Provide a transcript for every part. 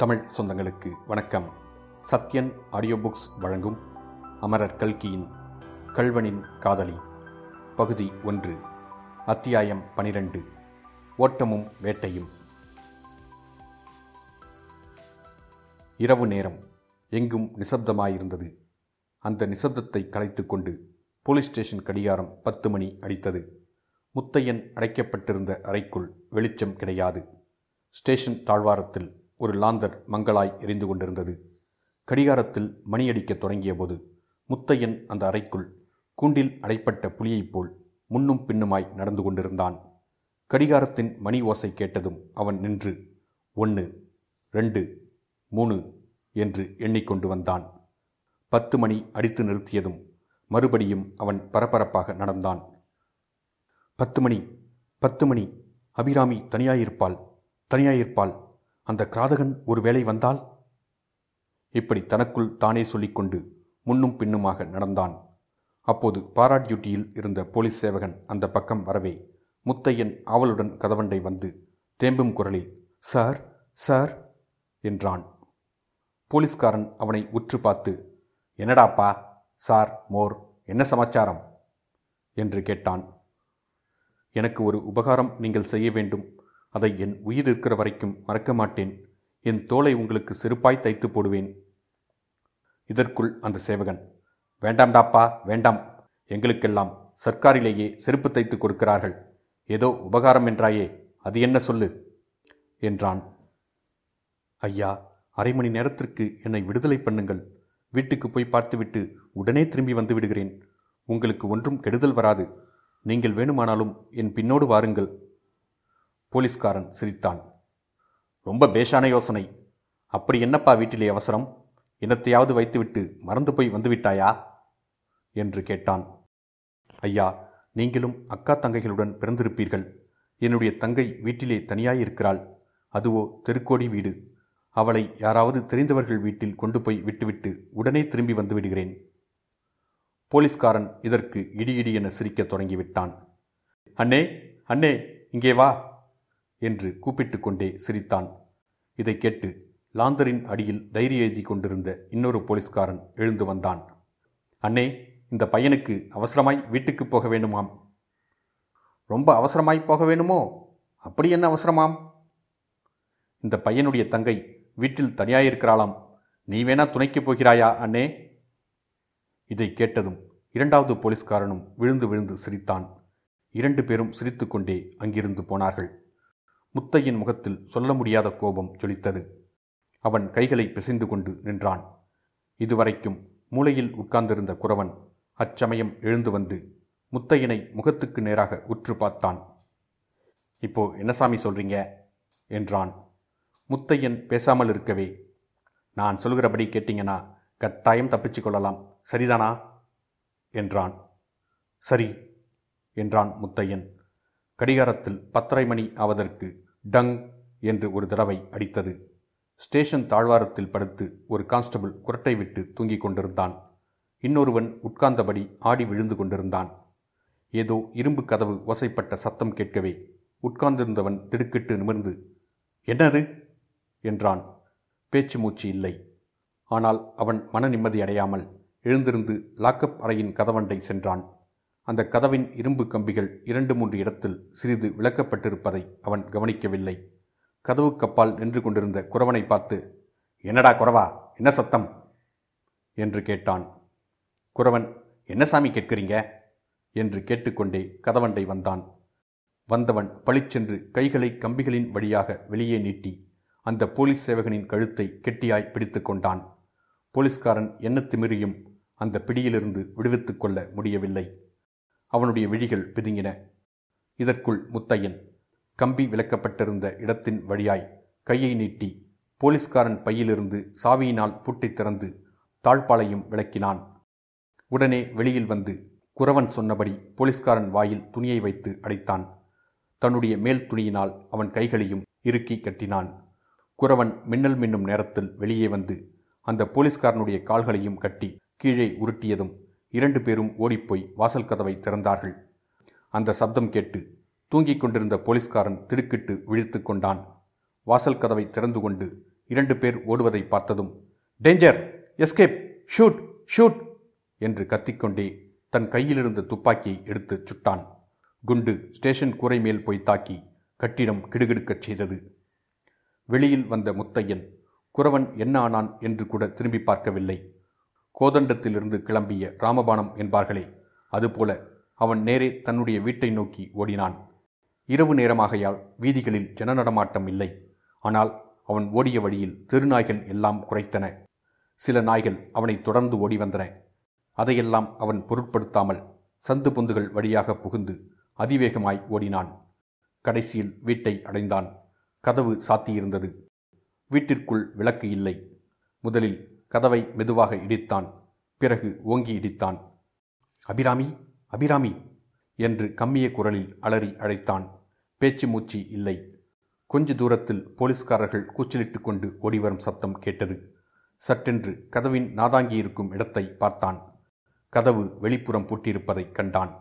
தமிழ் சொந்தங்களுக்கு வணக்கம். Sathyan audio books வழங்கும் அமரர் கல்கியின் கல்வனின் காதலி பகுதி ஒன்று அத்தியாயம் பனிரெண்டு ஓட்டமும் வேட்டையும். இரவு நேரம் எங்கும் நிசப்தமாயிருந்தது. அந்த நிசப்தத்தை கலைத்து கொண்டு போலீஸ் ஸ்டேஷன் கடிகாரம் பத்து மணி அடித்தது. முத்தையன் அடைக்கப்பட்டிருந்த அறைக்குள் வெளிச்சம் கிடையாது. ஸ்டேஷன் தாழ்வாரத்தில் ஒரு லாந்தர் மங்களாய் எரிந்து கொண்டிருந்தது. கடிகாரத்தில் மணியடிக்கத் தொடங்கியபோது முத்தையன் அந்த அறைக்குள் கூண்டில் அடைப்பட்ட புலியைப் போல் முன்னும் பின்னுமாய் நடந்து கொண்டிருந்தான். கடிகாரத்தின் மணி ஓசை கேட்டதும் அவன் நின்று ஒன்று ரெண்டு மூணு என்று எண்ணிக்கொண்டு வந்தான். பத்து மணி அடித்து நிறுத்தியதும் மறுபடியும் அவன் பரபரப்பாக நடந்தான். பத்து மணி பத்து மணி அபிராமி தனியாயிருப்பாள் தனியாயிருப்பாள் அந்த கிராதகன் ஒருவேளை வந்தால்? இப்படி தனக்குள் தானே சொல்லிக்கொண்டு முன்னும் பின்னுமாக நடந்தான். அப்போது பாரா டியூட்டியில் இருந்த போலீஸ் சேவகன் அந்த பக்கம் வரவே முத்தையன் ஆவலுடன் கதவண்டை வந்து தேம்பும் குரலில் சார் சார் என்றான். போலீஸ்காரன் அவனை உற்று பார்த்து என்னடாப்பா சார் மோர் என்ன சமாச்சாரம்? என்று கேட்டான். எனக்கு ஒரு உபகாரம் நீங்கள் செய்ய வேண்டும் அதை என் உயிர் இருக்கிற வரைக்கும் மறக்க மாட்டேன். என் தோலை உங்களுக்கு செருப்பாய் தைத்து போடுவேன். இதற்குள் அந்த சேவகன் வேண்டாம்டாப்பா வேண்டாம். எங்களுக்கெல்லாம் சர்க்காரிலேயே செருப்பு தைத்து கொடுக்கிறார்கள். ஏதோ உபகாரம் என்றாயே அது என்ன சொல்லு? என்றான். ஐயா அரை மணி நேரத்திற்கு என்னை விடுதலை பண்ணுங்கள். வீட்டுக்கு போய் பார்த்துவிட்டு உடனே திரும்பி வந்து விடுகிறேன். உங்களுக்கு ஒன்றும் கெடுதல் வராது. நீங்கள் வேணுமானாலும் என் பின்னோடு வாருங்கள். போலீஸ்காரன் சிரித்தான். ரொம்ப பேஷான யோசனை. அப்படி என்னப்பா வீட்டிலே அவசரம்? என்னத்தையாவது வைத்துவிட்டு மறந்து போய் வந்துவிட்டாயா? என்று கேட்டான். ஐயா நீங்களும் அக்கா தங்கைகளுடன் பிறந்திருப்பீர்கள். என்னுடைய தங்கை வீட்டிலே தனியாயிருக்கிறாள். அதுவோ தெருக்கோடி வீடு. அவளை யாராவது தெரிந்தவர்கள் வீட்டில் கொண்டு போய் விட்டுவிட்டு உடனே திரும்பி வந்து விடுகிறேன். போலீஸ்காரன் இதற்கு இடி இடி என சிரிக்கத் தொடங்கிவிட்டான். அண்ணே அண்ணே இங்கே வா. என்று கூப்பிட்டு கொண்டே சிரித்தான். இதை கேட்டு லாந்தரின் அடியில் டைரி எழுதி கொண்டிருந்த இன்னொரு போலீஸ்காரன் எழுந்து வந்தான். அண்ணே இந்த பையனுக்கு அவசரமாய் வீட்டுக்கு போக வேண்டுமாம் ரொம்ப அவசரமாய் போக வேணுமோ? அப்படி என்ன அவசரமாம்? இந்த பையனுடைய தங்கை வீட்டில் தனியாயிருக்கிறாளாம். நீ வேணா துணைக்கு போகிறாயா அண்ணே? இதை கேட்டதும் இரண்டாவது போலீஸ்காரனும் விழுந்து விழுந்து சிரித்தான். இரண்டு பேரும் சிரித்துக்கொண்டே அங்கிருந்து போனார்கள். முத்தையின் முகத்தில் சொல்ல முடியாத கோபம் ஜொலித்தது. அவன் கைகளை பிசைந்து கொண்டு நின்றான். இதுவரைக்கும் மூலையில் உட்கார்ந்திருந்த குறவன் அச்சமயம் எழுந்து வந்து முத்தையனை முகத்துக்கு நேராக உற்று பார்த்தான். இப்போ என்ன சாமி சொல்றீங்க? என்றான். முத்தையன் பேசாமல் இருக்கவே நான் சொல்கிறபடி கேட்டீங்கன்னா கட்டாயம் தப்பிச்சு கொள்ளலாம். சரிதானா? என்றான். சரி என்றான் முத்தையன். கடிகாரத்தில் பத்தரை மணி ஆவதற்கு டங் என்று ஒரு தடவை அடித்தது. ஸ்டேஷன் தாழ்வாரத்தில் படுத்து ஒரு கான்ஸ்டபிள் குரட்டை விட்டு தூங்கிக் கொண்டிருந்தான். இன்னொருவன் உட்கார்ந்தபடி ஆடி விழுந்து கொண்டிருந்தான். ஏதோ இரும்பு கதவு ஓசைப்பட்ட சத்தம் கேட்கவே உட்கார்ந்திருந்தவன் திடுக்கிட்டு நிமிர்ந்து என்னது? என்றான். பேச்சு மூச்சு இல்லை. ஆனால் அவன் மன நிம்மதி அடையாமல் எழுந்திருந்து லாக்கப் அறையின் கதவண்டை சென்றான். அந்த கதவின் இரும்பு கம்பிகள் இரண்டு மூன்று இடத்தில் சிறிது விளக்கப்பட்டிருப்பதை அவன் கவனிக்கவில்லை. கதவுக்கப்பால் நின்று கொண்டிருந்த குறவனை பார்த்து என்னடா குறவா? என்ன சத்தம்? என்று கேட்டான். குறவன் என்ன சாமி கேட்கிறீங்க? என்று கேட்டுக்கொண்டே கதவண்டை வந்தான். வந்தவன் பளிச்சென்று கைகளை கம்பிகளின் வழியாக வெளியே நீட்டி அந்த போலீஸ் சேவகனின் கழுத்தை கெட்டியாய் பிடித்து கொண்டான். போலீஸ்காரன் என்ன திமிரியும் அந்த பிடியிலிருந்து விடுவித்துக் கொள்ள முடியவில்லை. அவனுடைய விழிகள் பிதுங்கின. இதற்குள் முத்தையன் கம்பி விளக்கப்பட்டிருந்த இடத்தின் வழியாய் கையை நீட்டி போலீஸ்காரன் பையிலிருந்து சாவியினால் பூட்டி திறந்து தாழ்பாளையும் விளக்கினான். உடனே வெளியில் வந்து குறவன் சொன்னபடி போலீஸ்காரன் வாயில் துணியை வைத்து அடைத்தான். தன்னுடைய மேல் துணியினால் அவன் கைகளையும் இறுக்கி கட்டினான். குறவன் மின்னல் மின்னும் நேரத்தில் வெளியே வந்து அந்த போலீஸ்காரனுடைய கால்களையும் கட்டி கீழே உருட்டியதும் இரண்டு பேரும் ஓடிப்போய் வாசல் கதவை திறந்தார்கள். அந்த சப்தம் கேட்டு தூங்கிக் கொண்டிருந்த போலீஸ்காரன் திடுக்கிட்டு விழித்து கொண்டான். வாசல் கதவை திறந்து கொண்டு இரண்டு பேர் ஓடுவதை பார்த்ததும் டேஞ்சர் எஸ்கேப் ஷூட் ஷூட் என்று கத்திக்கொண்டே தன் கையிலிருந்த துப்பாக்கியை எடுத்து சுட்டான். குண்டு ஸ்டேஷன் கூரை மேல் போய் தாக்கி கட்டிடம் கிடுகிடுக்கச் செய்தது. வெளியில் வந்த முத்தையன் குறவன் என்ன ஆனான்? என்று கூட திரும்பி பார்க்கவில்லை. கோதண்டத்திலிருந்து கிளம்பிய ராமபாணம் என்பார்களே அதுபோல அவன் நேரே தன்னுடைய வீட்டை நோக்கி ஓடினான். இரவு நேரமாகையால் வீதிகளில் ஜன நடமாட்டம் இல்லை. ஆனால் அவன் ஓடிய வழியில் தெருநாய்கள் எல்லாம் குறைத்தன சில நாய்கள் அவனை தொடர்ந்து ஓடி வந்தன அதையெல்லாம் அவன் பொருட்படுத்தாமல் சந்து பொந்துகள் வழியாக புகுந்து அதிவேகமாய் ஓடினான். கடைசியில் வீட்டை அடைந்தான். கதவு சாத்தியிருந்தது. வீட்டிற்குள் விளக்கு இல்லை. முதலில் கதவை மெதுவாக இடித்தான். பிறகு ஓங்கி இடித்தான். அபிராமி அபிராமி என்று கம்மிய குரலில் அலறி அழைத்தான். பேச்சு மூச்சு இல்லை. கொஞ்ச தூரத்தில் போலீஸ்காரர்கள் கூச்சலிட்டு கொண்டு ஓடிவரும் சத்தம் கேட்டது. சட்டென்று கதவின் நாதாங்கி இருக்கும் இடத்தை பார்த்தான். கதவு வெளிப்புறம் பூட்டியிருப்பதைக் கண்டான்.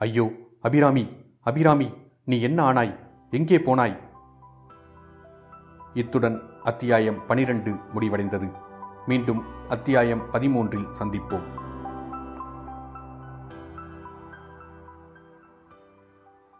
ஐயோ அபிராமி அபிராமி நீ என்ன ஆனாய்? எங்கே போனாய்? இத்துடன் அத்தியாயம் பனிரெண்டு முடிவடைந்தது. மீண்டும் அத்தியாயம் பதிமூன்றில் சந்திப்போம்.